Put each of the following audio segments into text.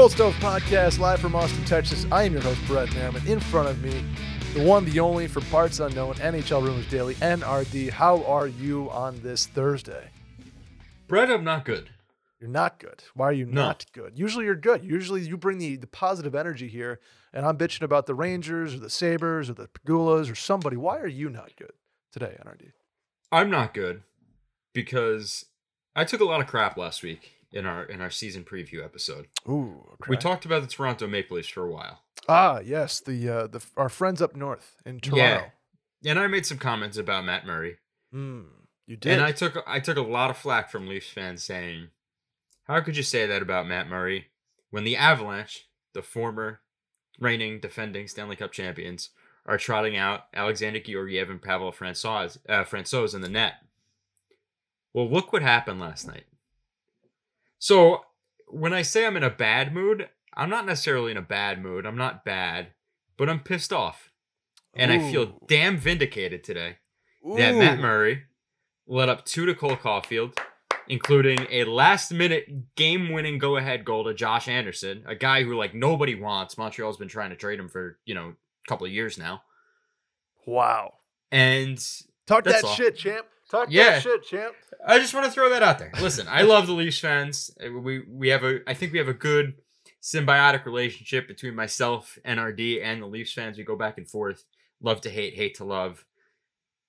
Cold Stove Podcast, live from Austin, Texas. I am your host, Brett Merriman. In front of me, the one, the only, for parts unknown, NHL Rumors Daily, NRD. How are you on this Thursday? Brett, I'm not good. You're not good. Why are you No. not good? Usually you're good. Usually you bring the, the positive energy here, and I'm bitching about the Rangers or the Sabres or the Pegulas or somebody. Why are you not good today, NRD? I'm not good because I took a lot of crap last week in our in our season preview episode. Ooh, We talked about the Toronto Maple Leafs for a while. Ah, yes, the uh, the our friends up north in Toronto. Yeah. And I made some comments about Matt Murray. Mm, you did. And I took I took a lot of flack from Leafs fans saying, "How could you say that about Matt Murray when the Avalanche, the former reigning defending Stanley Cup champions, are trotting out Alexander Georgiev and Pavel Francouz, uh, Francouz in the net?" Well, look what happened last night. So, when I say I'm in a bad mood, I'm not necessarily in a bad mood. I'm not bad, but I'm pissed off. And I feel damn vindicated today that Matt Murray led up two to Cole Caufield, including a last minute game winning go ahead goal to Josh Anderson, a guy who like nobody wants. Montreal's been trying to trade him for, you know, a couple of years now. Wow. And Talk that all. shit, champ. Talk Yeah. that shit, champ. I just want to throw that out there. Listen, I love the Leafs fans. We we have a I think we have a good symbiotic relationship between myself, NRD, and the Leafs fans. We go back and forth. Love to hate, hate to love.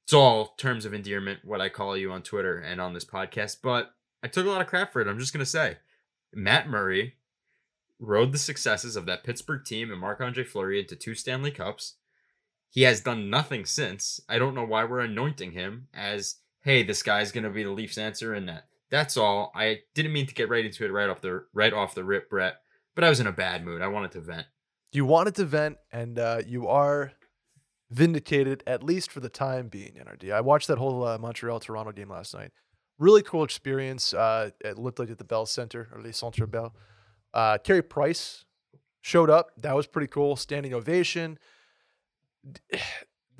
It's all terms of endearment, what I call you on Twitter and on this podcast. But I took a lot of crap for it. I'm just gonna say. Matt Murray rode the successes of that Pittsburgh team and Marc Andre Fleury into two Stanley Cups. He has done nothing since. I don't know why we're anointing him as, hey, this guy's gonna be the Leafs answer in that. That's all. I didn't mean to get right into it right off the right off the rip, Brett. But I was in a bad mood. I wanted to vent. You wanted to vent, and uh, you are vindicated, at least for the time being, NRD. I watched that whole uh, Montreal Toronto game last night. Really cool experience. Uh, it looked like at the Bell Center, or the Centre Bell. Uh, Carey Price showed up. That was pretty cool. Standing ovation.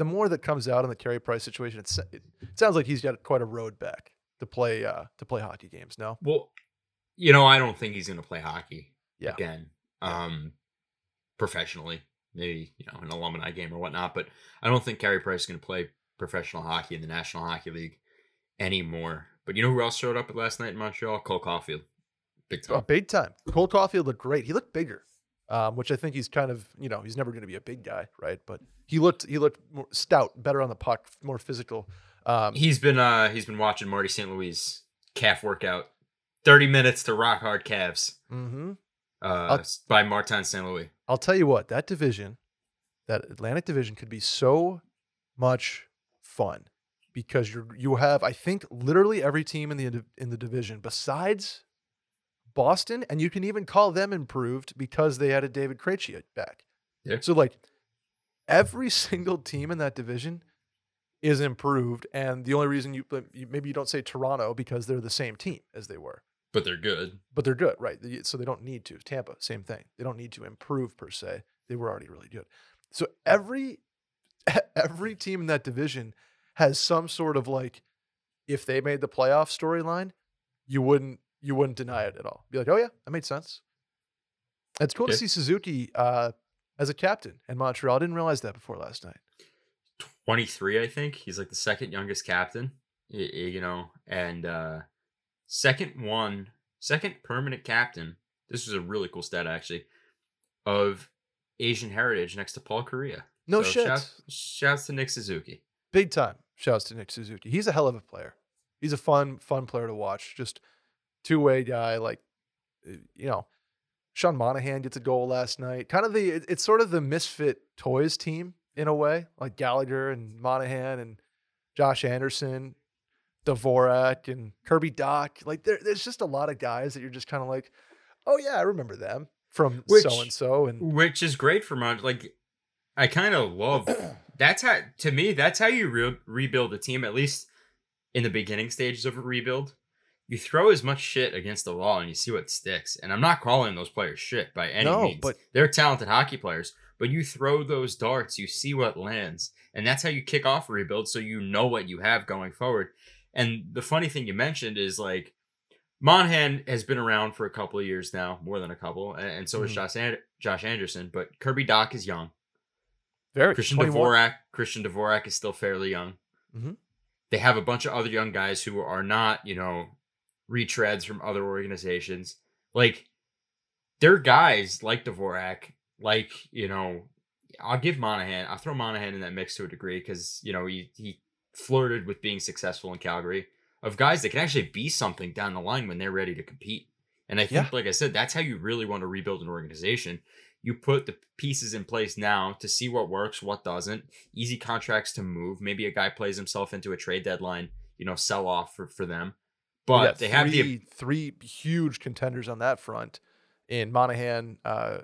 The more that comes out on the Carey Price situation, it's, it, it sounds like he's got quite a road back to play uh, to play hockey games. No, Well, you know, I don't think he's gonna play hockey Yeah. again. Um professionally. Maybe, you know, an alumni game or whatnot, but I don't think Carey Price is gonna play professional hockey in the National Hockey League anymore. But you know who else showed up last night in Montreal? Cole Caufield. Big time. Oh, big time. Cole Caufield looked great. He looked bigger, um, which I think he's kind of you know he's never going to be a big guy, right? But he looked he looked more stout, better on the puck, more physical. Um, He's been uh he's been watching Marty St. Louis calf workout. 30 minutes to rock hard calves mhm. uh by Martin St. Louis. I'll tell you what, that division, that Atlantic division, could be so much fun because you you have I think literally every team in the in the division besides Boston, and you can even call them improved because they had a David Krejci back. Yeah. So like every single team in that division is improved, and the only reason you maybe you don't say Toronto because they're the same team as they were But they're good. but they're good, right? So they don't need to. Tampa, same thing. They don't need to improve per se. They were already really good. So every every team in that division has some sort of like, if they made the playoff storyline, you wouldn't you wouldn't deny it at all. Be like, oh yeah, that made sense. It's cool to see Suzuki uh, as a captain in Montreal. I didn't realize that before last night. 23, I think. He's like the second youngest captain, you know, and uh second one, second permanent captain. This was a really cool stat actually of Asian heritage next to Paul Kariya. No So shit. Shout, shouts to Nick Suzuki. Big time. Shouts to Nick Suzuki. He's a hell of a player. He's a fun, fun player to watch. Just two way guy. Like, uh, you know, Sean Monahan gets a goal last night. Kind of the, it- it's sort of the misfit toys team in a way, like Gallagher and Monahan and Josh Anderson, Dvorak and Kirby Dach. Like, there, there's just a lot of guys that you're just kind of like, oh yeah, I remember them from so and so. And Which is great for Mont. Like, I kind of love. That's how to me. That's how you re- rebuild a team. At least in the beginning stages of a rebuild, you throw as much shit against the wall and you see what sticks. And I'm not calling those players shit by any No, means. but- they're talented hockey players. But you throw those darts, you see what lands, and that's how you kick off a rebuild. So you know what you have going forward. And the funny thing you mentioned is like Monahan has been around for a couple of years now, more than a couple, and, and so is Mhm. Josh, An- Josh Anderson. But Kirby Dach is young. Very Christian 21. Dvorak, Christian Dvorak is still fairly young. Mhm. They have a bunch of other young guys who are not, you know, retreads from other organizations. Like they're guys like Dvorak, like you know, I'll give Monahan. I'll throw Monahan in that mix to a degree because you know he he flirted with being successful in Calgary. Of guys that can actually be something down the line when they're ready to compete. And I think, Yeah. like I said, that's how you really want to rebuild an organization you put the pieces in place now to see what works, what doesn't. Easy contracts to move. Maybe a guy plays himself into a trade deadline, you know, sell off for, for them. But they have the three, three huge contenders on that front in Monahan, uh,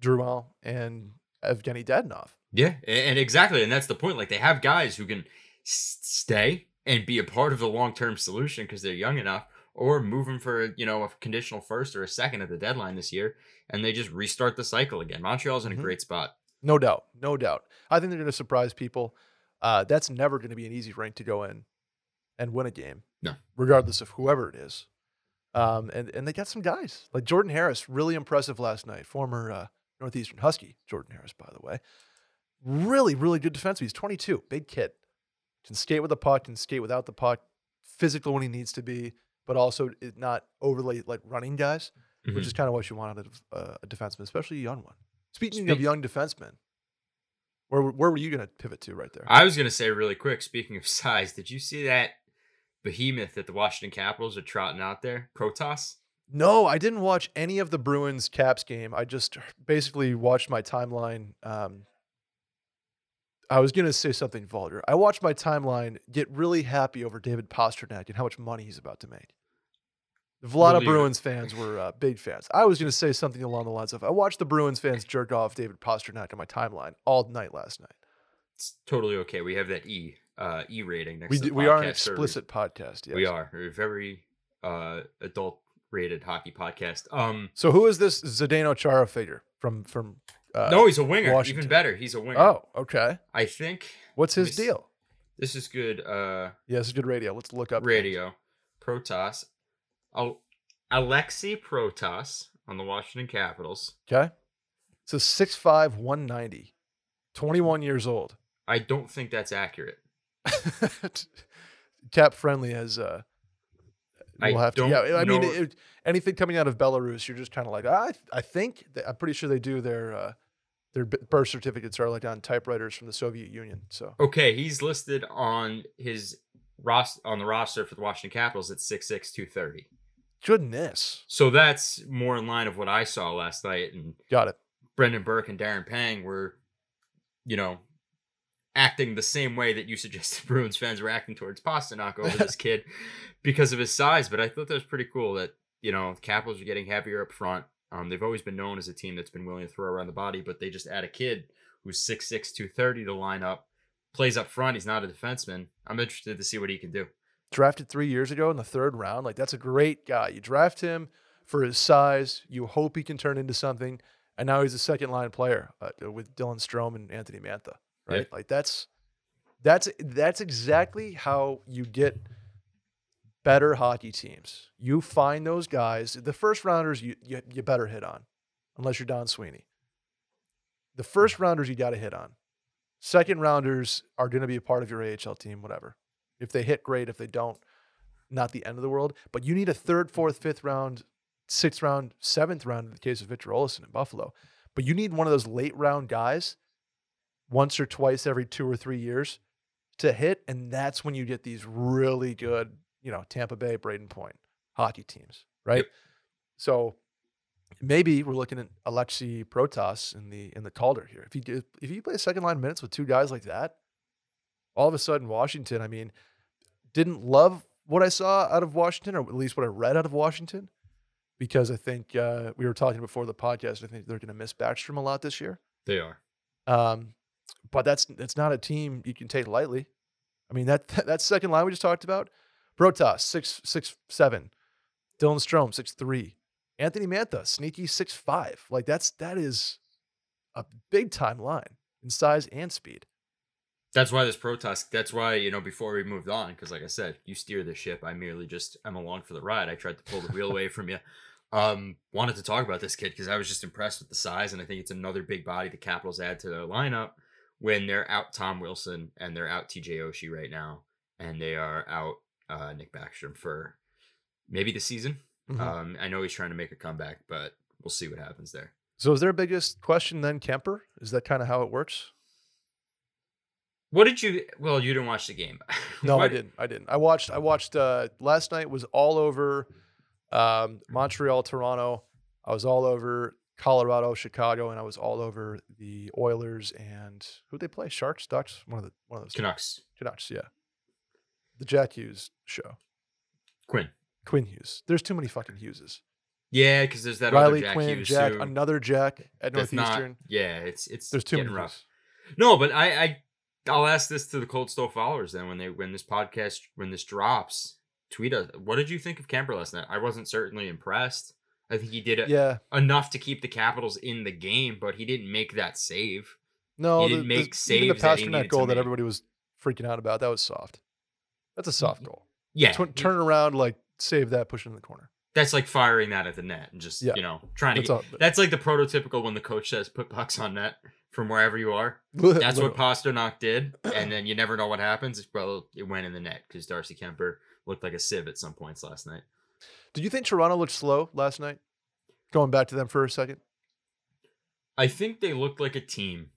Drumal, and Evgeny Dadonov. yeah, and exactly, and that's the point. Like they have guys who can s- stay and be a part of the long term solution because they're young enough, or move them for you know a conditional first or a second at the deadline this year, and they just restart the cycle again. Montreal's in a great spot. No doubt. No doubt. I think they're going to surprise people. Uh, that's never going to be an easy rank to go in and win a game. No. Regardless of whoever it is. Um, and, and they got some guys like Jordan Harris, really impressive last night. Former uh, Northeastern Husky, Jordan Harris, by the way. Really, really good defenseman. He's 22, big kid. Can skate with the puck, can skate without the puck, physical when he needs to be, but also not overly like running guys, Mhm. which is kind of what you want out of uh, a defenseman, especially a young one. Speaking of young defensemen, where where were you going to pivot to right there? I was gonna say really quick. Speaking of size, did you see that behemoth that the Washington Capitals are trotting out there, Protas? no, I didn't watch any of the Bruins Caps game. I just basically watched my timeline. Um, I was going to say something vulgar. I watched my timeline get really happy over David Pastrnak and how much money he's about to make. A lot of it. Bruins fans were uh, big fans. I was going to say something along the lines of I watched the Bruins fans jerk off David Pastrnak on my timeline all night last night. It's totally okay. We have that E uh, E rating next. We, we are an explicit podcast. Yes. We are We're a very uh, adult rated hockey podcast. Um, So who is this Zdeno Chara figure from from? Uh, no, he's a winger. Washington. Even better, he's a winger. Oh, okay. I think What's his me s- deal? this is good. Uh, Yeah, this is good radio. Let's look up things. radio. Protas. Oh, Alexi Protas on the Washington Capitals. Okay. So 6'5", 190, 21 years old. I don't think that's accurate. CapFriendly as uh we'll have to. Yeah, I mean know- it, anything coming out of Belarus, you're just kind of like, I I think that, I'm pretty sure they do their uh their birth certificates are like on typewriters from the Soviet Union. So Okay, he's listed on his ros- on the roster for the Washington Capitals at six six two thirty. goodness, So that's more in line of what I saw last night. And got it. Brendan Burke and Darren Pang were, you know, acting the same way that you suggested Bruins fans were acting towards Pastrnak over this kid because of his size. But I thought that was pretty cool that, you know, the Capitals are getting heavier up front. Um, they've always been known as a team that's been willing to throw around the body, but they just add a kid who's 6'6", 230 to line up, plays up front. He's not a defenseman. I'm interested to see what he can do. Drafted three years ago in the third round, like that's a great guy. You draft him for his size. You hope he can turn into something, and now he's a second line player uh, with Dylan Strome and Anthony Mantha. Right, like that's that's that's exactly how you get better hockey teams. You find those guys. The first rounders you you, you better hit on, unless you're Don Sweeney. The first rounders you got to hit on. Second rounders are going to be a part of your AHL team, whatever. If they hit, great. If they don't, not the end of the world. But you need a third, fourth, fifth round, sixth round, seventh round in the case of Victor Olsen in Buffalo. But you need one of those late round guys once or twice every two or three years to hit. And that's when you get these really good, you know, Tampa Bay, Brayden Point hockey teams, right? Yep. So maybe we're looking at Alexi Protas in the in the Calder here. If you do, if you play second line minutes with two guys like that, all of a sudden Washington, I mean, didn't love what I saw out of Washington, or at least what I read out of Washington, because I think uh, we were talking before the podcast. I think they're going to miss Backstrom a lot this year. They are. Um, but that's that's not a team you can take lightly. I mean that that second line we just talked about, Protas six six seven, Dylan Strome six three, Anthony Mantha sneaky six five. Like that's that is a big time line in size and speed. That's why this protest. That's why you know before we moved on, because like I said, you steer the ship. I merely just I'm along for the ride. I tried to pull the wheel away from you. Um, wanted to talk about this kid because I was just impressed with the size, and I think it's another big body the Capitals add to their lineup when they're out Tom Wilson and they're out TJ Oshie right now, and they are out uh, Nick Backstrom for maybe the season. Mhm. Um, I know he's trying to make a comeback, but we'll see what happens there. So is their biggest question then Kuemper? Is that kind of how it works? What did you? Well, you didn't watch the game. No, I didn't. I didn't. I watched. I watched. Uh, last night was all over um, Montreal, Toronto. I was all over Colorado, Chicago, and I was all over the Oilers and who they play? Sharks, Ducks. One of the one of those. Canucks. Canucks. Yeah. The Jack Hughes show. Quinn. Quinn Hughes. There's too many fucking Hugheses. Yeah, because there's that Riley other Jack Quinn, Hughes Jack, too. another Jack at that's not- Northeastern. yeah, it's it's There's too getting many. rough. Hughes. No, but I, I I'll ask this to the Cold Stove followers then when they when this podcast when this drops, tweet us. What did you think of Kuemper last night? I wasn't certainly impressed. I think he did it Yeah. enough to keep the Capitals in the game, but he didn't make that save. No, He the, didn't the- make the saves that he Pastrnak to goal that make. everybody was freaking out about. That was soft. That's a mm-hmm. soft goal. Yeah, Tw- turn around, like save that, push it in the corner. that's like firing that at the net and just Yeah. you know trying to. That's Get, all. that's like the prototypical when the coach says put pucks on net from wherever you are. That's what Pastrnak did, and then you never know what happens. Well, it went in the net because Darcy Kuemper looked like a sieve at some points last night. Did you think Toronto looked slow last night? Going back to them for a second. I think they looked like a team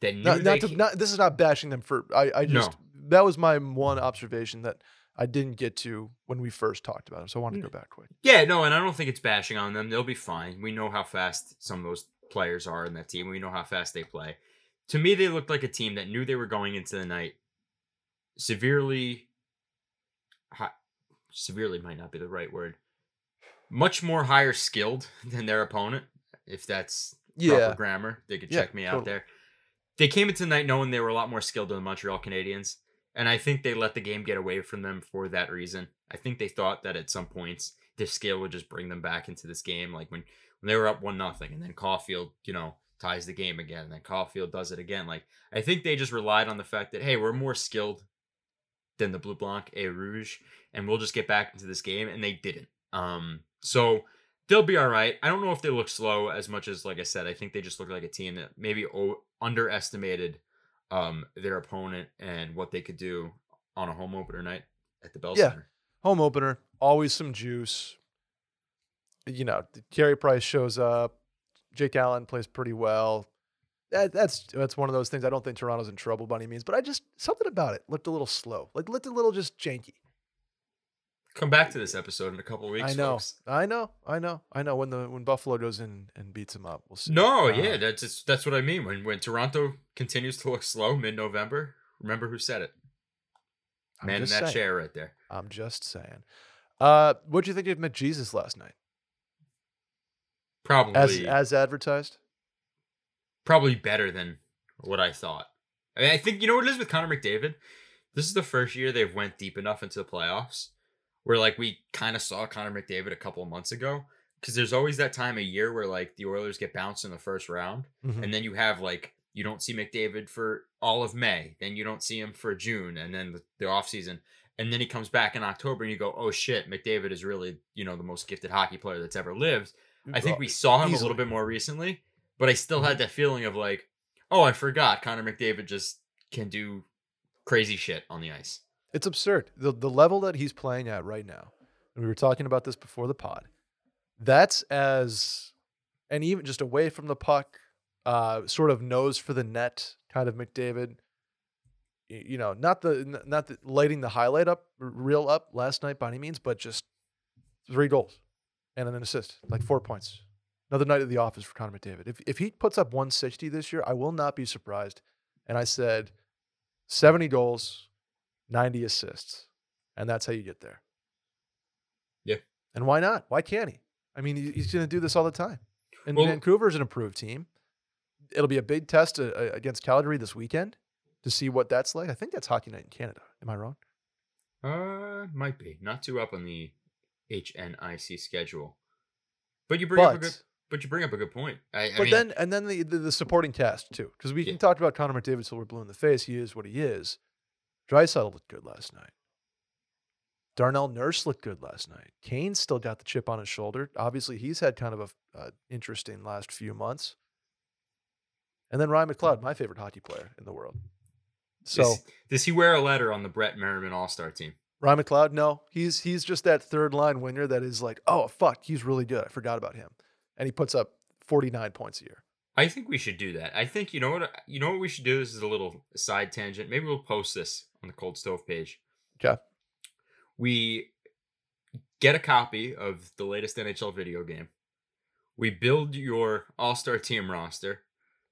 that knew Not, not, to, not this is not bashing them for. I, I No. just that was my one observation that I didn't get to when we first talked about them. So I wanted to go back quick. Yeah, no, and I don't think it's bashing on them. They'll be fine. We know how fast some of those players are in that team. We know how fast they play. To me, they looked like a team that knew they were going into the night severely. Severely might not be the right word. Much more higher skilled than their opponent, if that's Yeah, proper grammar. They could Yeah, check me out totally. there. They came into the night knowing they were a lot more skilled than the Montreal Canadiens, and I think they let the game get away from them for that reason. I think they thought that at some points this skill would just bring them back into this game, like when when they were up one nothing, and then Caufield, you know, ties the game again, and then Caufield does it again. Like I think they just relied on the fact that hey, we're more skilled than the Blue Blanc et Rouge, and we'll just get back into this game, and they didn't. Um, so they'll be all right. I don't know if they look slow as much as, like I said, I think they just look like a team that maybe o- underestimated um, their opponent and what they could do on a home opener night at the Bell Yeah. Center. home opener, always some juice. You know, Carey Price shows up. Jake Allen plays pretty well. That, that's that's one of those things. I don't think Toronto's in trouble by any means, but I just something about it looked a little slow, like looked a little just janky. Come back to this episode in a couple weeks. I know, folks. I know, I know, I know. When the when Buffalo goes in and beats him up, we'll see. No, Uh, yeah, that's just, that's what I mean. When when Toronto continues to look slow mid November, remember who said it? Man in that saying. chair right there. I'm just saying. Uh, what do you think of Jesus last night, Probably as as advertised? Probably better than what I thought. I, mean, I think you know what it is with Connor McDavid. This is the first year they've went deep enough into the playoffs where like we kind of saw Connor McDavid a couple of months ago. Because there's always that time of year where like the Oilers get bounced in the first round, Mhm. and then you have like you don't see McDavid for all of May, then you don't see him for June, and then the, the off season, and then he comes back in October, and you go, oh shit, McDavid is really you know the most gifted hockey player that's ever lived. I think we saw him a little bit more recently, but I still had that feeling of like, oh, I forgot Connor McDavid just can do crazy shit on the ice. It's absurd. The the level that he's playing at right now, and we were talking about this before the pod. That's as and even just away from the puck, uh, sort of nose for the net kind of McDavid. You know, not the not the lighting the highlight up real up last night by any means, but just three goals and an assist, like four points. Another night at the office for Connor McDavid. If if he puts up 160 this year, I will not be surprised. And I said 70 goals, 90 assists. And that's how you get there. Yeah. And why not? Why can't he? I mean, he's going to do this all the time. And Well- Vancouver's an improved team. It'll be a big test uh, uh, against Calgary this weekend to see what that's like. I think that's Hockey Night in Canada. Am I wrong? Uh, might be not too up on the HNIC schedule, but you bring up a good. But you bring up a good point. I, I But mean, then and then the, the the supporting cast too, because we Yeah. can talk about Connor McDavid till we're blue in the face. He is what he is. Draisaitl looked good last night. Darnell Nurse looked good last night. Kane still got the chip on his shoulder. Obviously, he's had kind of a uh, interesting last few months. And then Ryan McLeod, my favorite hockey player in the world. So does, does he wear a letter on the Brett Merriman All Star team? Ryan McLeod, no, he's he's just that third line winner that is like, oh fuck, he's really good. I forgot about him, and he puts up forty nine points a year. I think we should do that. I think you know what you know what we should do. This is a little side tangent. Maybe we'll post this on the Cold Stove page. page. 'Kay. We get a copy of the latest NHL video game. We build your All Star team roster,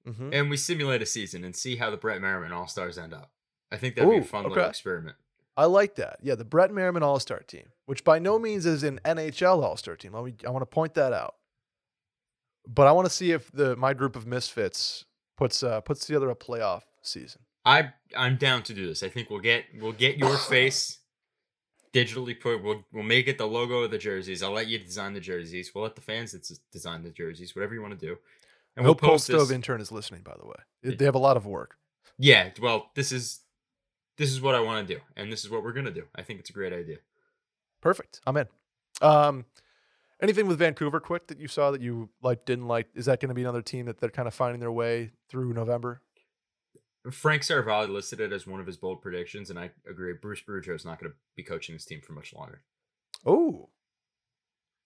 Mm-hmm. and we simulate a season and see how the Brett Merriman All Stars end up. I think that'd be a fun okay. little experiment. I like that. Yeah, the Brett Merriman All Star team, which by no means is an NHL All Star team. Let me, I want to point that out. But I want to see if the my group of misfits puts uh, puts together a playoff season. I I'm down to do this. I think we'll get we'll get your face digitally put. We'll we'll make it the logo of the jerseys. I'll let you design the jerseys. We'll let the fans design the jerseys. Whatever you want to do. And we'll post Stove intern is listening. By the way, Yeah. they have a lot of work. Yeah. Well, this is this is what I want to do, and this is what we're gonna do. I think it's a great idea. Perfect. I'm in. Um, anything with Vancouver quick that you saw that you like didn't like? Is that going to be another team that they're kind of finding their way through November? Frank Seravalli listed it as one of his bold predictions, and I agree. Bruce Boudreau is not going to be coaching this team for much longer. Oh,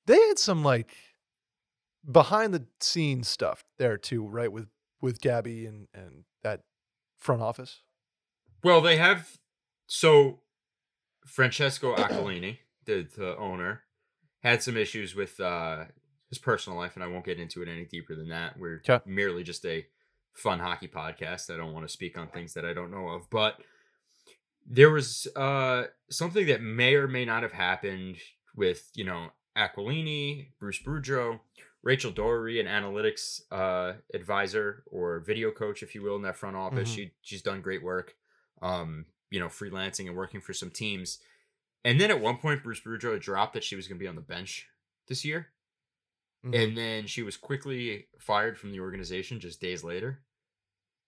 they had some like behind the scenes stuff there too, right? With with Gabby and and that front office. Well, they have so Francesco Accolini, the the owner, had some issues with uh, his personal life, and I won't get into it any deeper than that. We're merely just a fun hockey podcast. I don't want to speak on things that I don't know of, but there was uh, something that may or may not have happened with you know Aquilini, Bruce Boudreau, Rachel Doerrie, an analytics uh, advisor or video coach, if you will, in that front office. Mhm. She she's done great work, um, you know, freelancing and working for some teams. And then at one point, Bruce Boudreau dropped that she was going to be on the bench this year, Mhm. and then she was quickly fired from the organization just days later.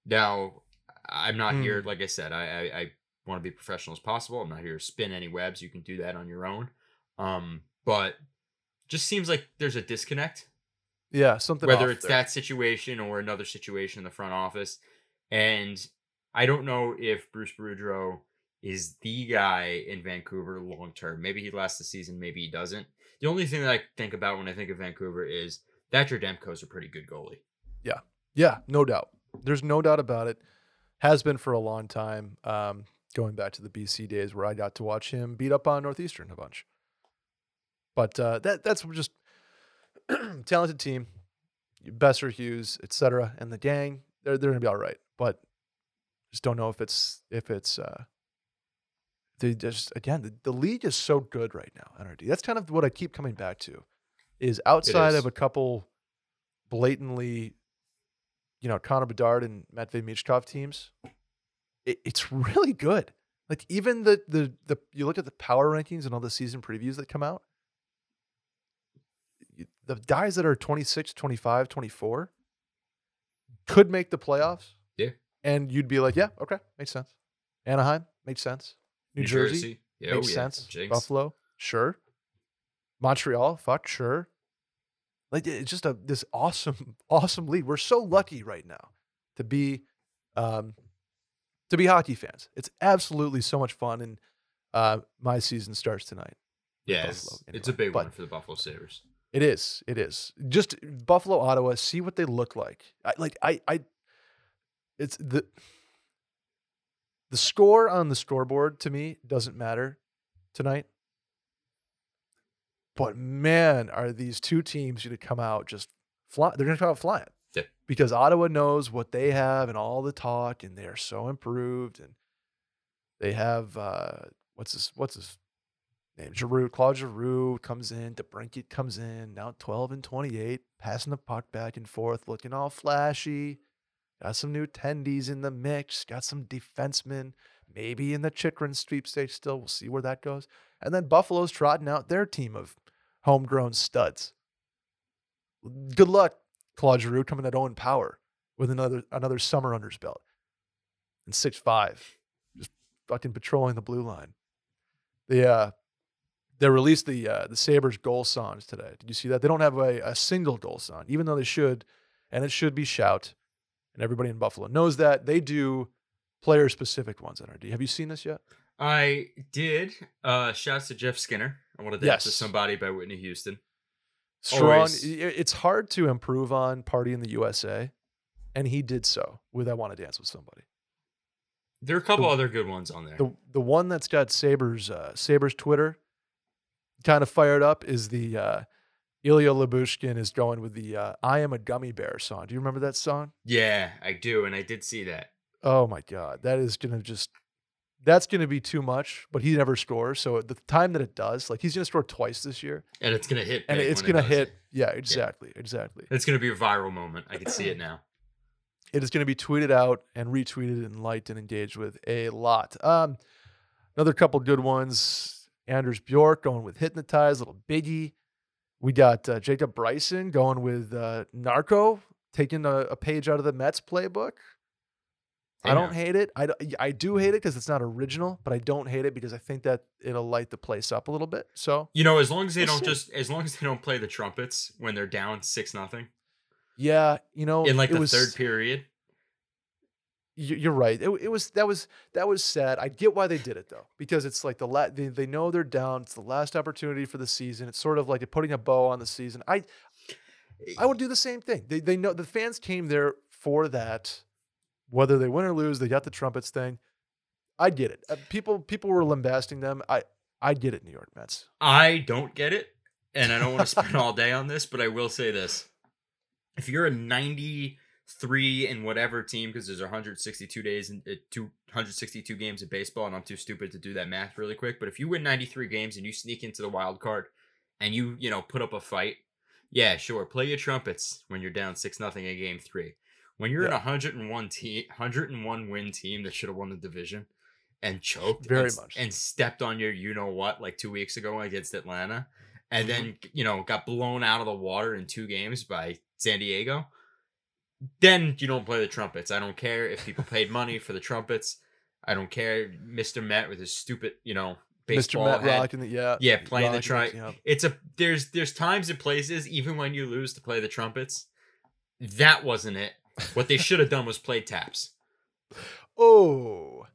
Now, I'm not here, Hmm. like I said, I I, I want to be professional as possible. I'm not here to spin any webs. You can do that on your own. Um, but just seems like there's a disconnect yeah, something. whether it's there. that situation or another situation in the front office. And I don't know if Bruce Boudreau is the guy in Vancouver long term. Maybe he lasts the season, maybe he doesn't. The only thing that I think about when I think of Vancouver is Thatcher Demko's a pretty good goalie. Yeah, Yeah, no doubt. There's no doubt about it. Has been for a long time. Um, going back to the BC days where I got to watch him beat up on Northeastern a bunch. But uh, that that's just talented team. Boeser, Hughes, etc., and the gang. They're they're gonna be all right. But just don't know if it's if it's uh, they just again the, the league is so good right now. NRD. That's kind of what I keep coming back to. Is outside is. of a couple blatantly you know, Connor Bedard and Matvey Michkov teams, it, it's really good. Like even the the the you look at the power rankings and all the season previews that come out, the guys that are 26, 25, 24 could make the playoffs. Yeah. And you'd be like, yeah, okay, makes sense. Anaheim makes sense. New, Jersey, Yeah, oh makes yeah. sense. Jinx. Buffalo, sure. Montreal, fuck, sure. Like it's just a this awesome, awesome league. We're so lucky right now to be, um, to be hockey fans. It's absolutely so much fun, and uh, my season starts tonight. Yeah, Buffalo, it's, it's a big But- one for the Buffalo Sabres. It is. It is. Just Buffalo, Ottawa. See what they look like. I, like I, I. It's the. The score on the scoreboard to me doesn't matter tonight. But man, are these two teams going to come out just fly? They're going to come out flying. Yeah. Because Ottawa knows what they have and all the talk, and they are so improved, and they have uh, what's this? What's this name? Giroux, Claude Giroux comes in, DeBrincat comes in, now 12 and 28, passing the puck back and forth, looking all flashy. Got some new tendies in the mix, got some defensemen, maybe in the Chychrun sweepstakes still. We'll see where that goes. And then Buffalo's trotting out their team of homegrown studs. Good luck, Claude Giroux, coming at Owen Power with another another summer under his belt. And six five, just fucking patrolling the blue line. They uh they released the uh, the Sabres goal songs today. Did you see that? They don't have a, a single goal song, even though they should, and it should be shout. And everybody in Buffalo knows that. They do player specific ones, NRD. Have you seen this yet? I did. Uh shouts to Jeff Skinner. I want to dance to somebody by Whitney Houston. Strong. Always. It's hard to improve on Party in the USA, and he did so with I Want to Dance with Somebody. There are a couple The- other good ones on there. The the one that's got Sabres uh, Sabres Twitter kind of fired up is the uh, Ilya Lyubushkin is going with the uh, I Am a Gummy Bear song. Do you remember that song? yeah, I do, and I did see that. Oh my god, that is gonna just that's gonna be too much. But he never scores, so at the time that it does, like he's gonna score twice this year, And it's gonna hit. and it's it gonna hit. Yeah, exactly, exactly. It's gonna be a viral moment. I can see it now. It is gonna be tweeted out and retweeted and liked and engaged with a lot. Um, another couple good ones. Anders Bjork going with Hypnotize, little biggie. We got uh, Jacob Bryson going with uh, Narco, taking a, a page out of the Mets playbook. I don't hate it. I, I do hate it because it's not original, but I don't hate it because I think that it'll light the place up a little bit. So You know, as long as they don't see. just, as long as they don't play the trumpets when they're down six nothing yeah, you know, in like the was, third period. You- You're right. It, it was that was that was sad. I get why they did it though, because it's like the la- they, they know they're down. It's the last opportunity for the season. It's sort of like putting a bow on the season. I I would do the same thing. They they know the fans came there for that, whether they win or lose. They got the trumpets thing. I get it. Uh, people people were lambasting them. I I get it. New York Mets. I don't get it, and I don't want to spend all day on this, but I will say this: if you're a 93 in whatever team, because there's 162 days and uh, 262 games of baseball, and I'm too stupid to do that math really quick. But if you win 93 games and you sneak into the wild card, and you you know put up a fight, yeah, sure, play your trumpets when you're down six nothing in game three. When you're in a 101 team, 101 win team that should have won the division. And choked Very and, much. and stepped on your you know what like two weeks ago against Atlanta, and Mhm. then you know got blown out of the water in two games by San Diego, then you don't play the trumpets. I don't care if people paid money for the trumpets. I don't care, Mister Met with his stupid you know Mr. baseball head. rocking the yeah Yeah, playing the it, yeah. It's a there's there's times and places even when you lose to play the trumpets. That wasn't it. What they should have done was play taps. Oh,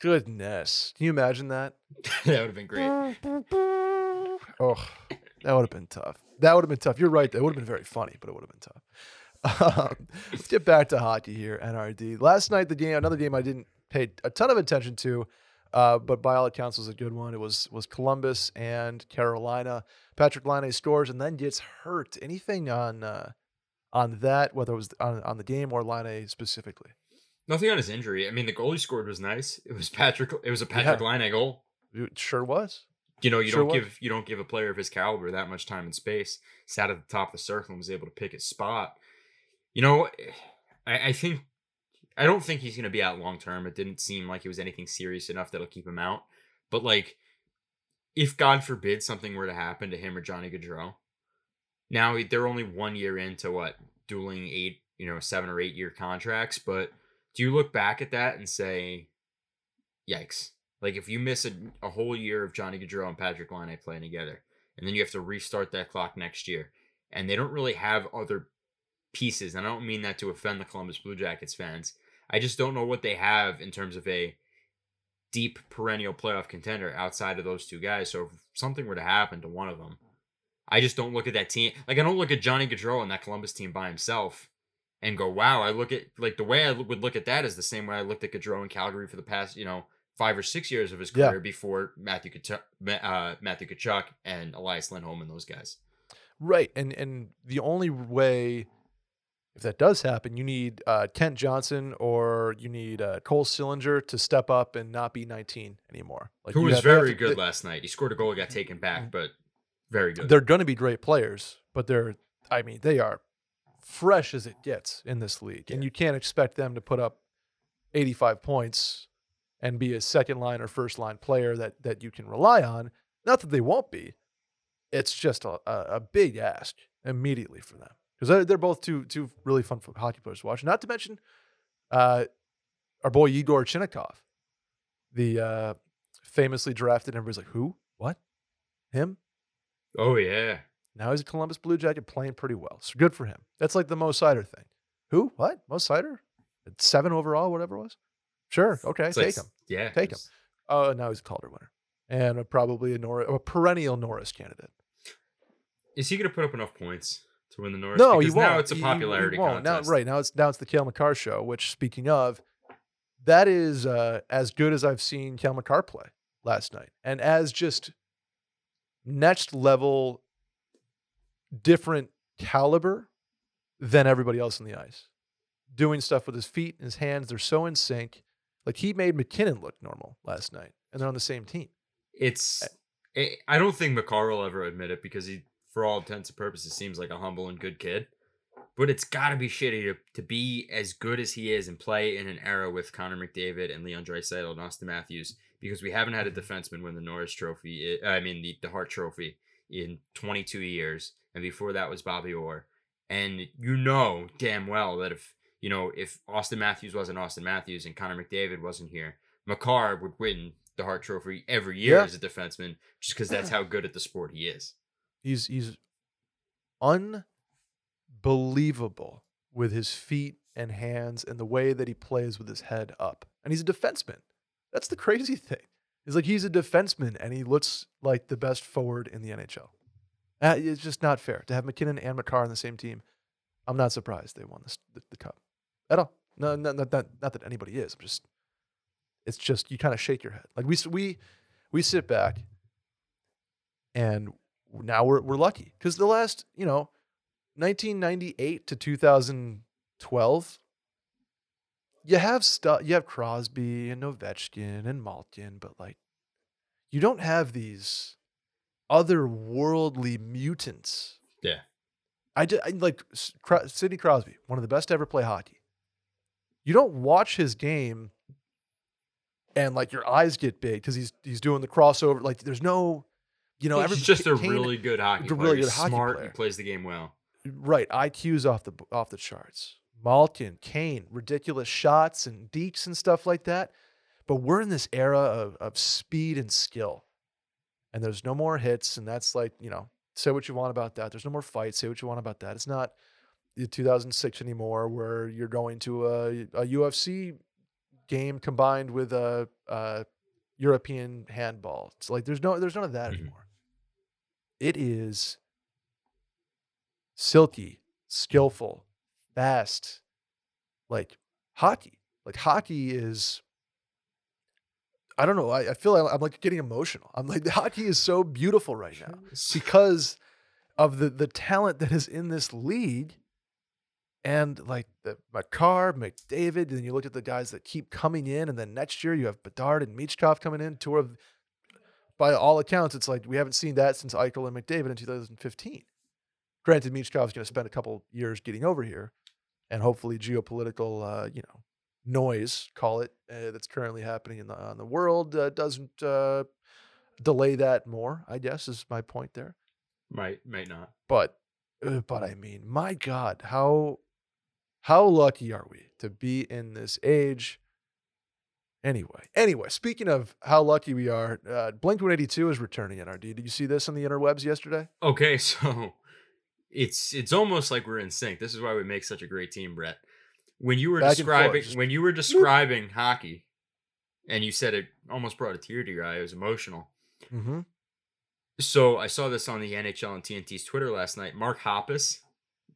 goodness! Can you imagine that? that would have been great. Oh, that would have been tough. That would have been tough. You're right. That would have been very funny, but it would have been tough. Um, let's get back to hockey here, NRD. Last night, the game, another game I didn't pay a ton of attention to, uh, but by all accounts was a good one. It was was Columbus and Carolina. Patrick Laine scores and then gets hurt. Anything on uh, on that, whether it was on, on the game or Laine specifically? Nothing on his injury. I mean, the goal he scored was nice. It was Patrick. It was a Patrick Yeah. Laine goal. It sure was. You know, you Sure don't was. give you don't give a player of his caliber that much time and space. Sat at the top of the circle and was able to pick his spot. You know, I, I think I don't think he's going to be out long term. It didn't seem like it was anything serious enough that'll keep him out. But like, if God forbid something were to happen to him or Johnny Gaudreau, now they're only one year into what dueling eight, you know, seven or eight year contracts. But do you look back at that and say, "Yikes"? Like if you miss a, a whole year of Johnny Gaudreau and Patrick Laine playing together, and then you have to restart that clock next year, and they don't really have other pieces. And I don't mean that to offend the Columbus Blue Jackets fans. I just don't know what they have in terms of a deep perennial playoff contender outside of those two guys. So if something were to happen to one of them, I just don't look at that team. Like I don't look at Johnny Gaudreau and that Columbus team by himself and go, "Wow." I look at like the way I would look at that is the same way I looked at Gaudreau in Calgary for the past, you know, five or six years of his Yeah. career before Matthew Tkachuk, uh, Matthew Tkachuk and Elias Lindholm and those guys. Right, and and the only way, if that does happen, you need uh, Kent Johnson or you need uh, Cole Sillinger to step up and not be 19 anymore. Like Who was have- they have very to- good they- last night. He scored a goal, and got taken back, but very good. They're going to be great players, but they're, I mean, they are fresh as it gets in this league, and you can't expect them to put up 85 points and be a second line or first line player that that you can rely on. Not that they won't be. It's just a, a big ask. immediately for them because they're, both two two really fun hockey players to watch. Not to mention, uh, our boy Igor Chinakhov, the uh, famously drafted. Everybody's like, who? What? Him? Oh yeah. Now he's a Columbus Blue Jacket playing pretty well. So good for him. That's like the Mo Seider thing. Who? What? Mo Seider? At Seven overall, whatever it was. Sure. Okay. It's take s- him. Yeah. Take him. Oh, now he's a Calder winner and a, probably a, Nor- a perennial Norris candidate. Is he gonna put up enough points to win the Norris? No, you won't. now it's a You- you popularity won't. contest. Now, right now it's now it's the Cale Makar show. Which, speaking of, that is uh, as good as I've seen Cale Makar play last night, and as just next level, different caliber than everybody else on the ice. Doing stuff with his feet and his hands, they're so in sync. Like he made MacKinnon look normal last night, and they're on the same team. It's. I I don't think Makar will ever admit it because he, for all intents and purposes, seems like a humble and good kid. But it's got to be shitty to, to be as good as he is and play in an era with Connor McDavid and Leon Draisaitl and Auston Matthews because we haven't had a defenseman win the Norris Trophy. I I mean the, the Hart Trophy in 22 years, and before that was Bobby Orr. And you know damn well that if you know if Auston Matthews wasn't Auston Matthews and Connor McDavid wasn't here, Makar would win the Hart Trophy every year Yeah. as a defenseman, just because that's how good at the sport he is. He's he's unbelievable with his feet and hands and the way that he plays with his head up. And he's a defenseman. That's the crazy thing. Is like he's a defenseman and he looks like the best forward in the NHL. Uh, it's just not fair to have MacKinnon and Makar on the same team. I'm not surprised they won this, the, the cup at all. No, not, not, not, not that anybody is. I'm just, it's just you kind of shake your head. Like we we we sit back, and now we're we're lucky because the last you know, 1998 to 2012, you have stuff. You have Crosby and Ovechkin and Malkin, but like, you don't have these otherworldly mutants. Yeah. I just I, like Sidney Crosby, one of the best to ever play hockey. You don't watch his game and like your eyes get big because he's he's doing the crossover. Like there's no, you know, He's every just a Kane- really good hockey player. really He's good hockey smart. player. He plays the game well. right IQ's off the off the charts. Malkin, Kane, ridiculous shots and dekes and stuff like that. But we're in this era of of speed and skill, and there's no more hits, and that's like you know, say what you want about that. There's no more fights. Say what you want about that. It's not 2006 anymore, where you're going to a, a UFC game combined with a, a European handball. It's like there's no there's none of that Mhm. anymore. It is silky, skillful, fast, like hockey. Like hockey is. I don't know. I, I feel like I'm like getting emotional. I'm like the hockey is so beautiful right now because of the the talent that is in this league, and like the Makar, McDavid. Then you look at the guys that keep coming in, and then next year you have Bedard and Michkov coming in. Tour of, by all accounts, it's like we haven't seen that since Eichel and McDavid in 2015. Granted, Michkov's going to spend a couple years getting over here, and hopefully geopolitical, uh, you know, noise, call it, uh, that's currently happening in the on the world uh, doesn't uh, delay that more. I guess is my point there. Might, might not. But, uh, but I mean, my God, how how lucky are we to be in this age? Anyway, anyway, speaking of how lucky we are, uh, Blink 182 is returning NRD. Did you see this on the interwebs yesterday? Okay, so it's it's almost like we're in sync. This is why we make such a great team, Brett. When you were Back and forth, describing when you were describing hockey, and you said it almost brought a tear to your eye. It was emotional. Mm-hmm. So I saw this on the NHL and TNT's Twitter last night. Mark Hoppus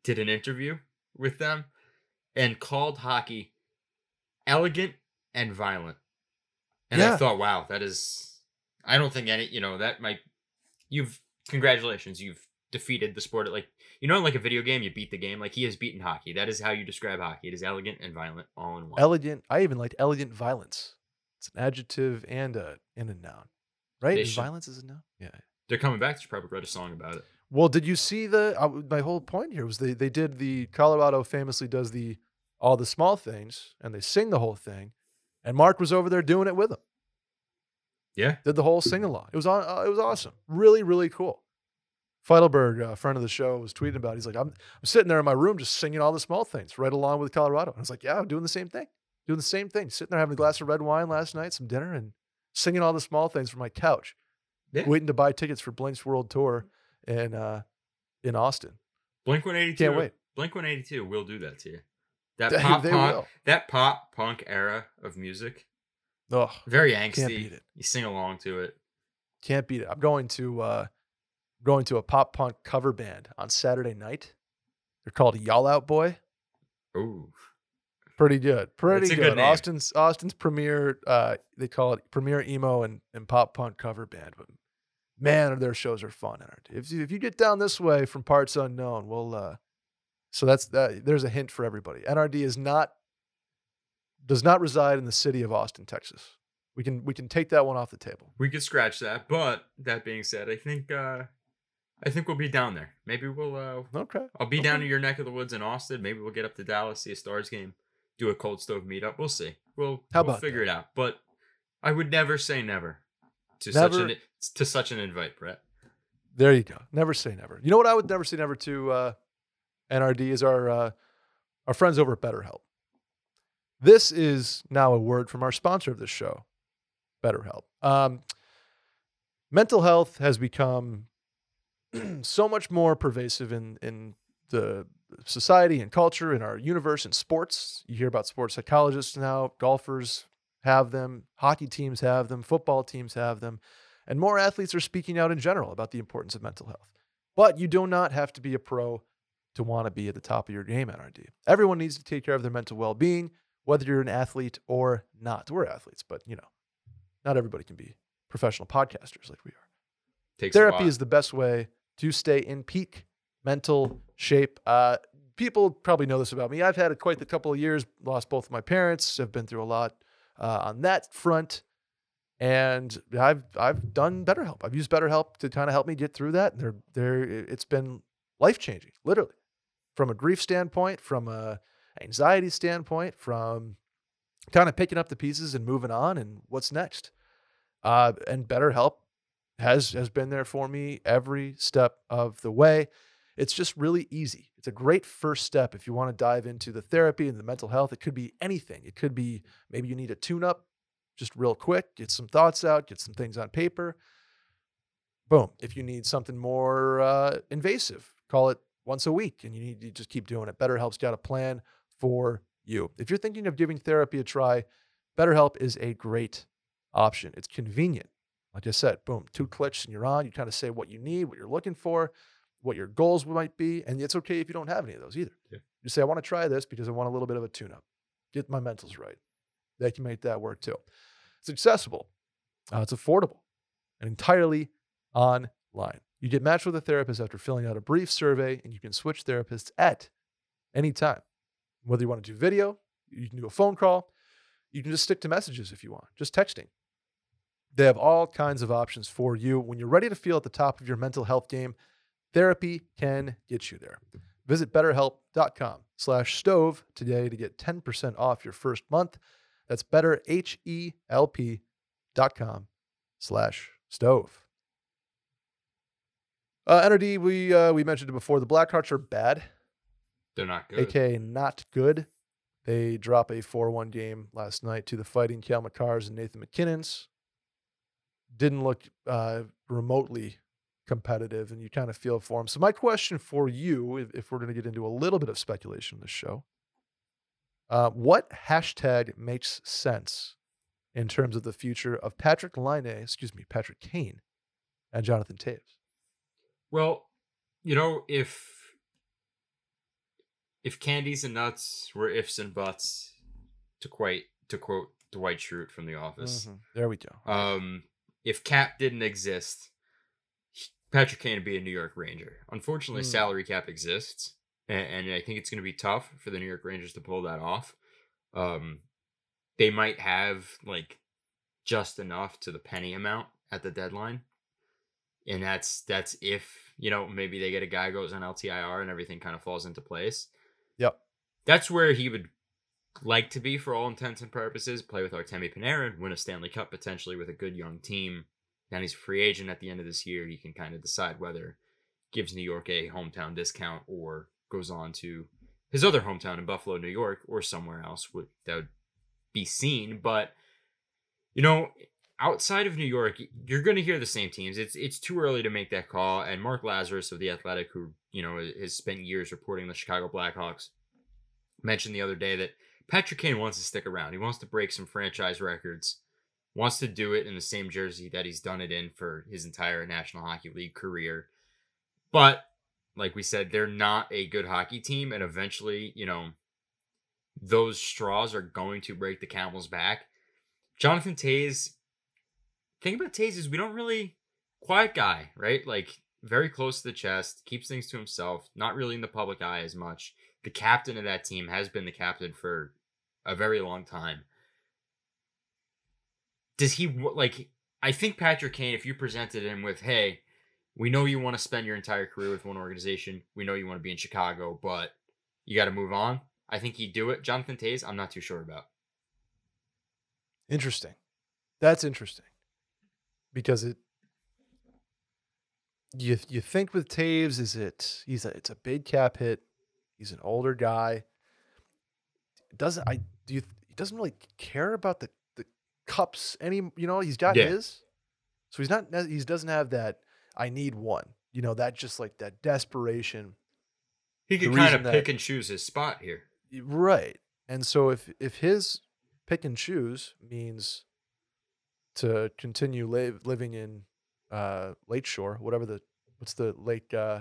did an interview with them and called hockey elegant and violent. And I thought, wow, that is I don't think any you know, that might you've congratulations, you've defeated the sport like you know, in like a video game, you beat the game. Like he has beaten hockey. That is how you describe hockey. It is elegant and violent all in one. Elegant. I even liked elegant violence. It's an adjective and a and a noun, right? Should- violence is a noun. Yeah. They're coming back. They probably write a song about it. Well, did you see the? Uh, my whole point here was they they did the Colorado famously does the all the small things and they sing the whole thing, and Mark was over there doing it with him. Yeah. Did the whole sing along. It was on. Uh, it was awesome. Really, really cool. Feidelberg, a friend of the show, was tweeting about. It. He's like, I'm, I'm sitting there in my room just singing all the small things right along with Colorado. And I was like, yeah, I'm doing the same thing, doing the same thing. Sitting there having a glass of red wine last night, some dinner, and singing all the small things from my couch, Yeah. waiting to buy tickets for Blink's World Tour in uh, in Austin. Blink 182. Can't wait. Blink 182 will do that to you. That They- pop they punk, will. that pop punk era of music, Oh, very angsty. You sing along to it. can't beat it. I'm going to uh, going to a pop punk cover band on Saturday night. They're called Y'all Out Boy. Ooh. Pretty good. Pretty good. good. Austin's Austin's premier uh they call it premier emo and, and pop punk cover band. But man, their shows are fun. NRD. If you, if you get down this way from parts unknown, we'll uh so that's that there's a hint for everybody. NRD is not does not reside in the city of Austin, Texas. We can we can take that one off the table. We could scratch that, but that being said, I think uh I think we'll be down there. Maybe we'll uh Okay. I'll be down Okay. to your neck of the woods in Austin. Maybe we'll get up to Dallas, see a Stars game, do a cold stove meetup. We'll see. We'll, How we'll about figure that? it out. But I would never say never to such an to such an invite, Brett. There you go. Never say never. You know what I would never say never to uh, NRD is our uh, our friends over at BetterHelp. This is now a word from our sponsor of this show, BetterHelp. Um, mental health has become so much more pervasive in in the society and culture in our universe and sports. You hear about sports psychologists now, golfers have them, hockey teams have them, football teams have them, and more athletes are speaking out in general about the importance of mental health. But you do not have to be a pro to want to be at the top of your game, NRD. Everyone needs to take care of their mental well-being, whether you're an athlete or not. We're athletes, but you know, not everybody can be professional podcasters like we are. Takes Therapy is the best way to stay in peak mental shape. Uh, people probably know this about me. I've had quite a couple of years, lost both of my parents, have been through a lot uh, on that front. And I've I've done BetterHelp. I've used BetterHelp to kind of help me get through that. They're they're it's been life changing, literally, from a grief standpoint, from a anxiety standpoint, from kind of picking up the pieces and moving on and what's next. Uh, and BetterHelp has has been there for me every step of the way. It's just really easy. It's a great first step if you want to dive into the therapy and the mental health. It could be anything. It could be maybe you need a tune up just real quick, get some thoughts out, get some things on paper. Boom. If you need something more uh, invasive, call it once a week and you need to just keep doing it. BetterHelp's got a plan for you. If you're thinking of giving therapy a try, BetterHelp is a great option. It's convenient. Like I said, boom, two clicks and you're on. You kind of say what you need, what you're looking for, what your goals might be. And it's okay if you don't have any of those either. Yeah. You say, I want to try this because I want a little bit of a tune up, get my mentals right. They can make that work too. It's accessible, uh, it's affordable, and entirely online. You get matched with a therapist after filling out a brief survey, and you can switch therapists at any time. Whether you want to do video, you can do a phone call, you can just stick to messages if you want, just texting. They have all kinds of options for you. When you're ready to feel at the top of your mental health game, therapy can get you there. Visit betterhelp.com slash stove today to get 10% off your first month. That's betterhelp.com slash stove. Uh, NRD, we uh, we mentioned it before. The Blackhawks are bad, They're not good. aka not good. They drop a 4-1 game last night to the Fighting Cale Makars and Nathan MacKinnon's. Didn't look uh, remotely competitive, and you kind of feel for them. So my question for you, if, if we're going to get into a little bit of speculation in this show, uh, what hashtag makes sense in terms of the future of Patrick Line, excuse me, Patrick Kane, and Jonathan Toews? Well, you know, if if candies and nuts were ifs and buts, to quite to quote Dwight Schrute from The Office, Mhm. There we go. um, if Cap didn't exist, Patrick Kane would be a New York Ranger. Unfortunately, Mm. salary cap exists, and, and I think it's going to be tough for the New York Rangers to pull that off. Um, they might have like just enough to the penny amount at the deadline, and that's that's if you know maybe they get a guy goes on LTIR and everything kind of falls into place. Yep. That's where he would like to be for all intents and purposes. Play with Artemi Panarin, win a Stanley Cup potentially with a good young team. Then he's a free agent at the end of this year. He can kind of decide whether gives New York a hometown discount or goes on to his other hometown in Buffalo, New York, or somewhere else would that would be seen. But you know, outside of New York, you're going to hear the same teams. It's it's too early to make that call. And Mark Lazerus of the Athletic, who you know has spent years reporting the Chicago Blackhawks, mentioned the other day that Patrick Kane wants to stick around. He wants to break some franchise records. Wants to do it in the same jersey that he's done it in for his entire National Hockey League career. But like we said, they're not a good hockey team, and eventually, you know, those straws are going to break the camel's back. Jonathan Toews, thing about Toews is we don't really quiet guy, right? Like very close to the chest, keeps things to himself, not really in the public eye as much. The captain of that team has been the captain for a very long time. Does he like? I think Patrick Kane, if you presented him with, "Hey, we know you want to spend your entire career with one organization. We know you want to be in Chicago, but you got to move on." I think he'd do it. Jonathan Toews, I'm not too sure about. Interesting. That's interesting. Because it you you think with Toews is it he's a it's a big cap hit. He's an older guy. Doesn't I do you he doesn't really care about the the cups any you know, he's got Yeah. his. So he's not he doesn't have that I need one. You know, that just like that desperation. He could kind of that- pick and choose his spot here. Right. And so if if his pick and choose means to continue li- living in uh Lake Shore, whatever the what's the lake uh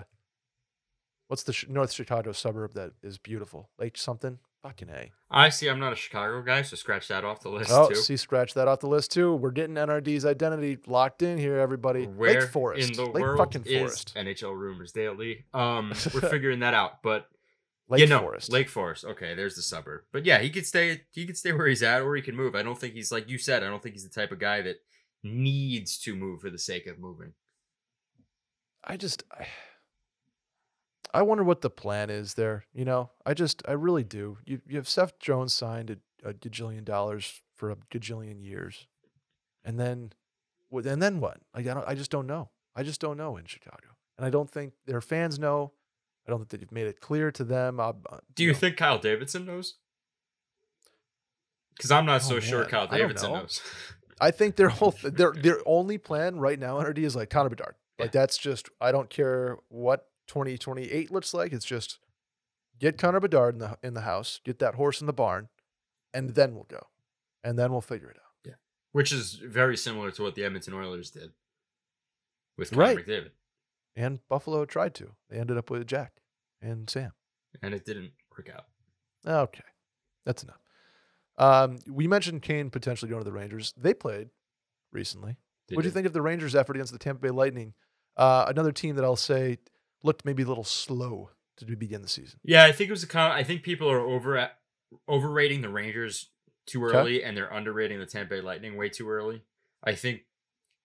what's the sh- North Chicago suburb that is beautiful? Lake something? Fucking A. I see. I'm not a Chicago guy, so scratch that off the list Oh, too. see scratch that off the list too. We're getting NRD's identity locked in here everybody. Where Lake Forest. in the Lake world fucking is Forest. NHL rumors daily? Um, we're figuring that out, but Lake yeah, no, Forest. Lake Forest. Okay, there's the suburb. But yeah, he could stay. He could stay where he's at, or he can move. I don't think he's like you said. I don't think he's the type of guy that needs to move for the sake of moving. I just I, I wonder what the plan is there. You know, I just I really do. You you have Seth Jones signed a, a gajillion dollars for a gajillion years, and then, what- and then what? Like I don't, I just don't know. I just don't know in Chicago, and I don't think their fans know. I don't think that you've made it clear to them. Uh, uh, Do you know. think Kyle Davidson knows? Because I'm not Oh, so sure Kyle Davidson know. knows. I think their whole their their only plan right now, NRD, is like Connor Bedard. Yeah. Like that's just I don't care what 2028 looks like. It's just get Connor Bedard in the in the house, get that horse in the barn, and then we'll go, and then we'll figure it out. Yeah, which is very similar to what the Edmonton Oilers did with Connor Right. McDavid, And Buffalo tried to. They ended up with Jack and Sam. and it didn't work out. Okay, that's enough. Um, we mentioned Kane potentially going to the Rangers. They played recently. What do you think of the Rangers' effort against the Tampa Bay Lightning? Uh, another team that I'll say looked maybe a little slow to begin the season. Yeah, I think it was a con- I think people are over overrating the Rangers too Okay. early, and they're underrating the Tampa Bay Lightning way too early. I think,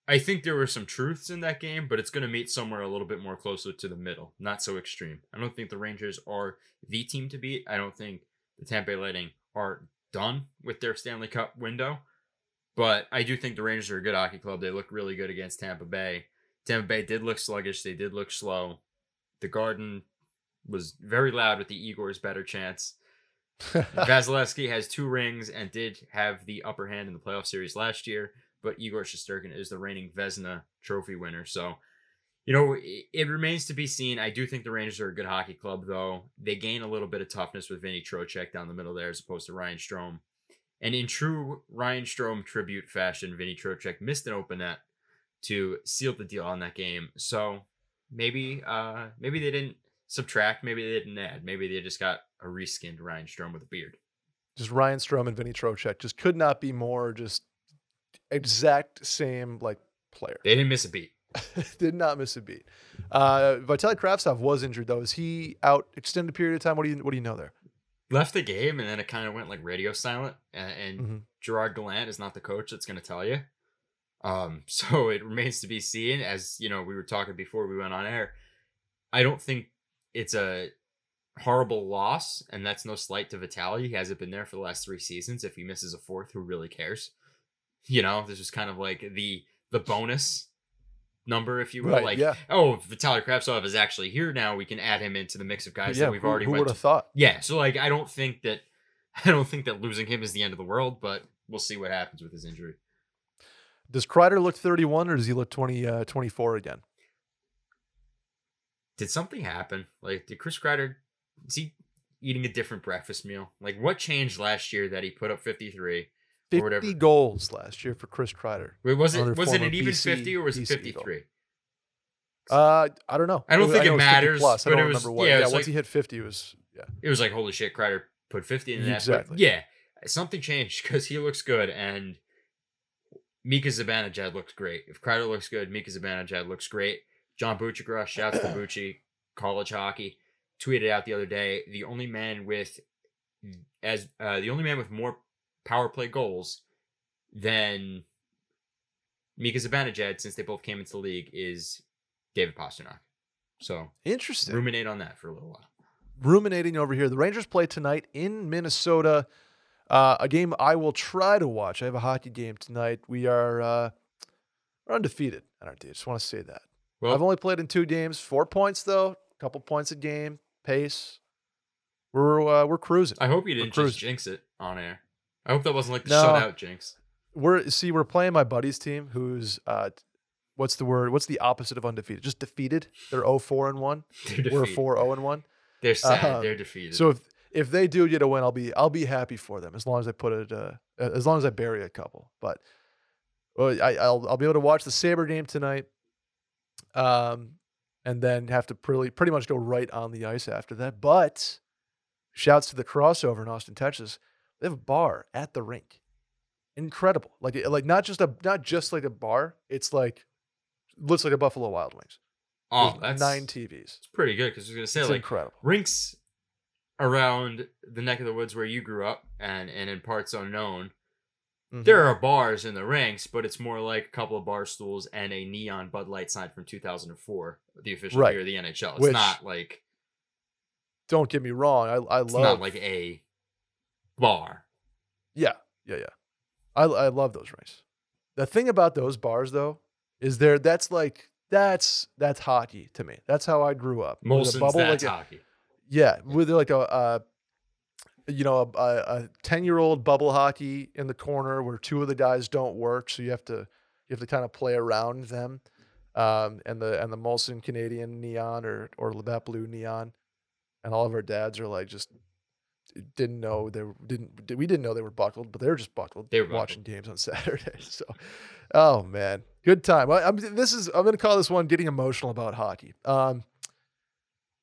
I think there were some truths in that game, but it's going to meet somewhere a little bit more closer to the middle, not so extreme. I don't think the Rangers are the team to beat. I don't think the Tampa Bay Lightning are done with their Stanley Cup window, but I do think the Rangers are a good hockey club. They look really good against Tampa Bay. Tampa Bay did look sluggish. They did look slow. The Garden was very loud with the Igor's better chance. Vasilevskiy has two rings and did have the upper hand in the playoff series last year, but Igor Shesterkin is the reigning Vezina trophy winner. So, you know, it, it remains to be seen. I do think the Rangers are a good hockey club, though. They gain a little bit of toughness with Vinny Trocheck down the middle there as opposed to Ryan Strome. And in true Ryan Strome tribute fashion, Vinny Trocheck missed an open net to seal the deal on that game. So maybe uh maybe they didn't subtract, maybe they didn't add, maybe they just got a reskinned Ryan Strome with a beard. just Ryan Strome and Vinny Trocheck just could not be more just exact same like player. They didn't miss a beat. Did not miss a beat. Uh, Vitaly Kravtsov was injured though. Is he out extended period of time? What do you what do you know there? Left the game and then it kind of went like radio silent. And, and Mhm. Gerard Gallant is not the coach that's going to tell you. Um, so it remains to be seen. As you know, we were talking before we went on air. I don't think it's a horrible loss, and that's no slight to Vitaly. He hasn't been there for the last three seasons. If he misses a fourth, who really cares? You know, this is kind of like the the bonus number, if you will. Right, like, yeah. oh, Vitaly Kravtsov is actually here now. We can add him into the mix of guys yeah, that we've who, already who would have thought? Yeah, so like I don't think that I don't think that losing him is the end of the world, but we'll see what happens with his injury. Does Kreider look 31 or does he look 20, uh, 24 again? Did something happen? Like did Chris Kreider is he eating a different breakfast meal? Like what changed last year that he put up 53? Or 50 whatever. goals last year for Chris Kreider. Wait, was it was it an even BC 50 or was it BC Eagle. 53? Uh, I don't know. I don't think know it matters, Plus. I but don't it was- remember what. yeah, Yeah, once like- he hit 50, it was yeah. It was like holy shit, Kreider put 50 in that. but Exactly. yeah, something changed because he looks good and Mika Zibanejad looks great. If Kreider looks good, Mika Zibanejad looks great. John Buccigross, shouts to Bucci, college hockey, tweeted out the other day the only man with as uh, the only man with more power play goals than Mika Zibanejad since they both came into the league is David Pastrnak. So Interesting. ruminate on that for a little while. ruminating over here. The Rangers play tonight in Minnesota. Uh, a game I will try to watch. I have a hockey game tonight. We are uh, we're undefeated on our team. Just want to say that. Well, I've only played in two games. Four points though. A couple points a game. Pace. We're uh, we're cruising. I hope you didn't just jinx it on air. I hope that wasn't like the No. shutout jinx. We're see we're playing my buddy's team, who's uh, what's the word? What's the opposite of undefeated? Just defeated. They're 0-4 and one. We're defeated. 4-0 and one. They're sad. Uh, They're defeated. So if if they do get a win, I'll be I'll be happy for them as long as I put it uh, as long as I bury a couple. But well, I, I'll I'll be able to watch the Sabre game tonight, um, and then have to pretty pretty much go right on the ice after that. But shouts to the crossover in Austin, Texas. They have a bar at the rink. Incredible, like like not just a not just like a bar. It's like looks like a Buffalo Wild Wings. oh, There's that's nine TVs. It's pretty good because I was gonna say It's like incredible. rinks around the neck of the woods where you grew up and and in parts unknown. Mhm. There are bars in the rinks, but it's more like a couple of bar stools and a neon Bud Light sign from 2004, the official Right. beer of the NHL. It's Which- not like Don't get me wrong. I I it's love not like a bar. Yeah, yeah, yeah. I I love those rinks. The thing about those bars though is there that's like that's that's hockey to me. That's how I grew up. A Molson's bubble, that's like a- hockey. yeah, with like a, uh you know a, a ten year old bubble hockey in the corner where two of the guys don't work, so you have to you have to kind of play around them. Um, and the and the Molson Canadian neon or or Labatt Blue neon, and all of our dads are like just didn't know they were, didn't we didn't know they were buckled, but they were just buckled. They were watching games on Saturday. So, oh man, good time. Well, I'm, this is I'm gonna call this one getting emotional about hockey. Um,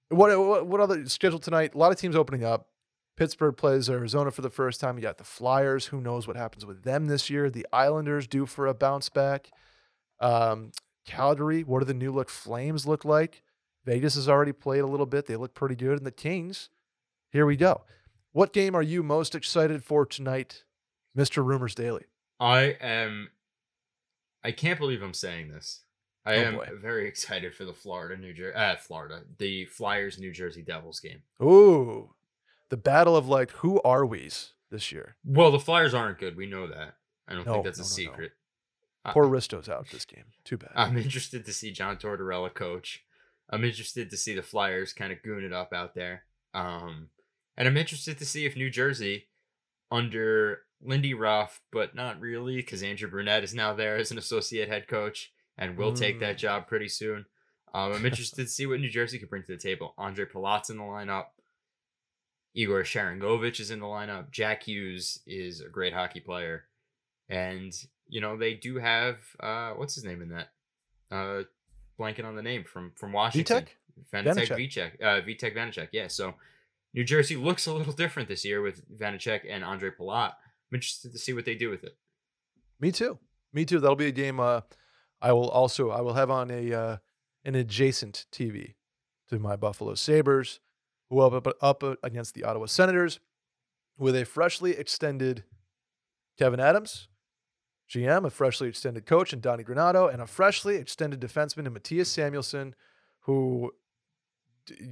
what what, what other schedule tonight? A lot of teams opening up. Pittsburgh plays Arizona for the first time. You got the Flyers. Who knows what happens with them this year? The Islanders due for a bounce back. Um, Calgary. What do the new look Flames look like? Vegas has already played a little bit. They look pretty good. And the Kings. Here we go. What game are you most excited for tonight, Mister Rumors Daily? I am. I can't believe I'm saying this. I Oh, am boy. very excited for the Florida New Jersey, uh, Florida, the Flyers New Jersey Devils game. Ooh, the battle of like who are we's this year? Well, the Flyers aren't good. We know that. I don't No, think that's no, a no, secret. I- Poor Risto's out this game. Too bad. I'm interested to see John Tortorella coach. I'm interested to see the Flyers kind of goon it up out there. Um, and I'm interested to see if New Jersey, under Lindy Ruff, but not really, because Andrew Brunette is now there as an associate head coach and will take that Mm. job pretty soon. Um, I'm interested to see what New Jersey could bring to the table. Andre Palat's in the lineup. Igor Sharangovich is in the lineup. Jack Hughes is a great hockey player. And, you know, they do have uh what's his name in that? Uh blanking on the name from from Washington. Vitek? Vanecek Vanecek. Vitek. Uh Vitek Vanecek, yeah. So New Jersey looks a little different this year with Vanecek and Andre Palat. I'm interested to see what they do with it. Me too. Me too. That'll be a game. Uh, I will also I will have on a uh, an adjacent TV to my Buffalo Sabres, who up up against the Ottawa Senators with a freshly extended Kevin Adams, GM, a freshly extended coach, and Donnie Granato, and a freshly extended defenseman in Mattias Samuelsson, who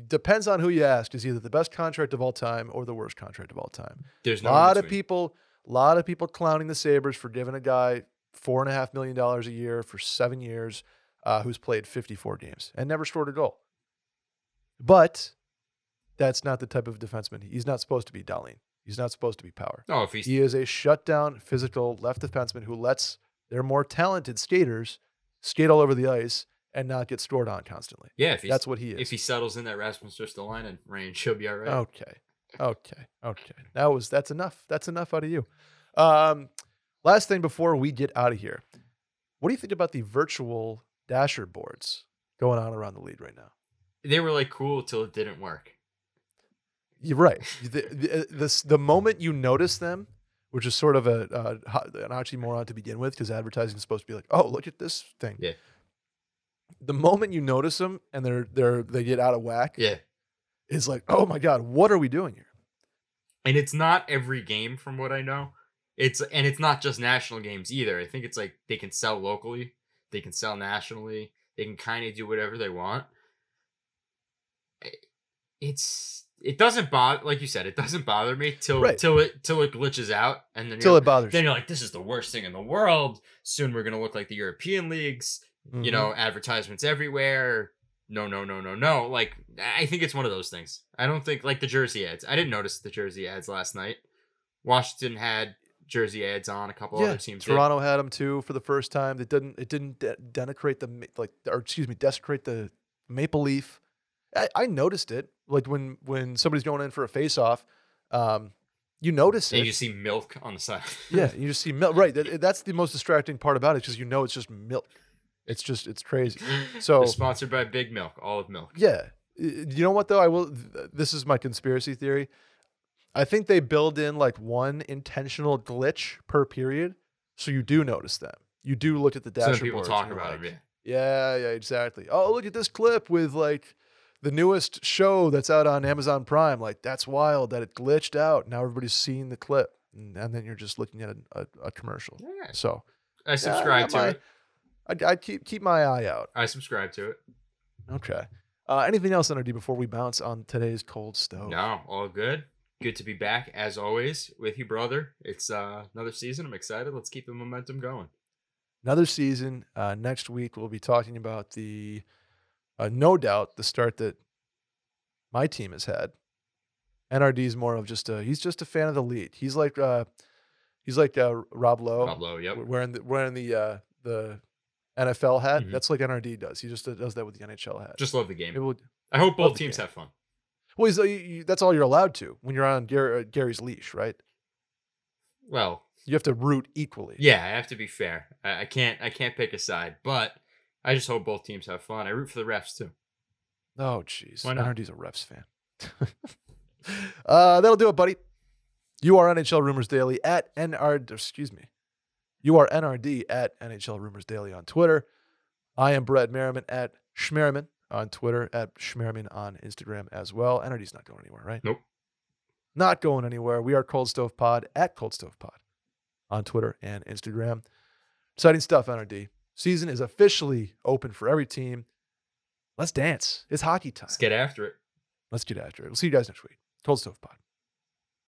depends on who you ask is either the best contract of all time or the worst contract of all time. There's A no lot of people, a lot of people clowning the Sabres for giving a guy four and a half million dollars a year for seven years. uh, who's played 54 games and never scored a goal. But that's not the type of defenseman. He's not supposed to be Dahlin. He's not supposed to be power. No, if he's He is a shutdown, physical left defenseman who lets their more talented skaters skate all over the ice and not get scored on constantly. yeah, if he's, That's what he is. if he settles in that Rasmus Ristolainen range, he'll be all right. Okay. Okay. Okay. That was that's enough. That's enough out of you. Um, last thing before we get out of here. What do you think about the virtual dasher boards going on around the league right now? They were like cool till it didn't work. You're right. The, the, this, the moment you notice them, which is sort of a uh, an oxymoron to begin with, because advertising is supposed to be like, "Oh, look at this thing." Yeah. The moment you notice them and they're they're they get out of whack, Yeah. it's like, "Oh my god, what are we doing here?" And it's not every game from what I know. It's and it's not just national games either. I think it's like they can sell locally, they can sell nationally, they can kind of do whatever they want. It's it doesn't bother like you said, it doesn't bother me till Right. till it till it glitches out and then Till it bothers. then you're like this is the worst thing in the world. Soon we're going to look like the European leagues, you Mhm. know, advertisements everywhere. No, no, no, no, no. Like I think it's one of those things. I don't think like the jersey ads. I didn't notice the jersey ads last night. Washington had jersey ads on. A couple yeah, other teams. did. Toronto had them too for the first time. It didn't. It didn't de- denigrate the like, or excuse me, desecrate the maple leaf. I, I noticed it. Like when when somebody's going in for a face off, um, you notice And it. you see milk on the side. yeah, you just see milk. Right. that- that's the most distracting part about it because you know it's just milk. It's just it's crazy. So- They're sponsored by Big Milk, Olive Milk. Yeah. You know what though? I will. This is my conspiracy theory. I think they build in like one intentional glitch per period, so you do notice them. You do look at the So dashboard. people talk about it. Yeah. Yeah, yeah, exactly. Oh, look at this clip with like the newest show that's out on Amazon Prime. Like that's wild that it glitched out. Now everybody's seeing the clip, and, and then you're just looking at a, a, a commercial. Yeah. So I subscribe to my, it. I'd, I'd keep keep my eye out. I subscribe to it. Okay. Uh, anything else, NRD, before we bounce on today's cold stove? No, all good. Good to be back as always with you, brother. It's uh, another season. I'm excited. Let's keep the momentum going. Another season. Uh, next week we'll be talking about the, uh, no doubt, the start that my team has had. NRD is more of just a he's just a fan of the lead. He's like uh, he's like uh, Rob Lowe, Rob Lowe, yep. wearing the wearing the uh, the NFL hat. Mhm. That's like NRD does. He just does that with the NHL hat. Just love the game. We'll, I hope both teams have fun. well, he's, you, that's all you're allowed to when you're on Gary, uh, Gary's leash, right? Well, You have to root equally. yeah, I have to be fair. I, I can't I can't pick a side, but I just hope both teams have fun. I root for the refs too. Oh, jeez. NRD's a refs fan. uh, that'll do it, buddy. You are NHL Rumors Daily at NR. Excuse me. You are NRD at NHL Rumors Daily on Twitter. I am Brett Merriman at Schmerriman on Twitter, at Schmerriman on Instagram as well. NRD's not going anywhere, right? Nope. Not going anywhere. We are Cold Stove Pod at Cold Stove Pod on Twitter and Instagram. Exciting stuff, NRD. Season is officially open for every team. Let's dance. It's hockey time. Let's get after it. Let's get after it. We'll see you guys next week. Cold Stove Pod.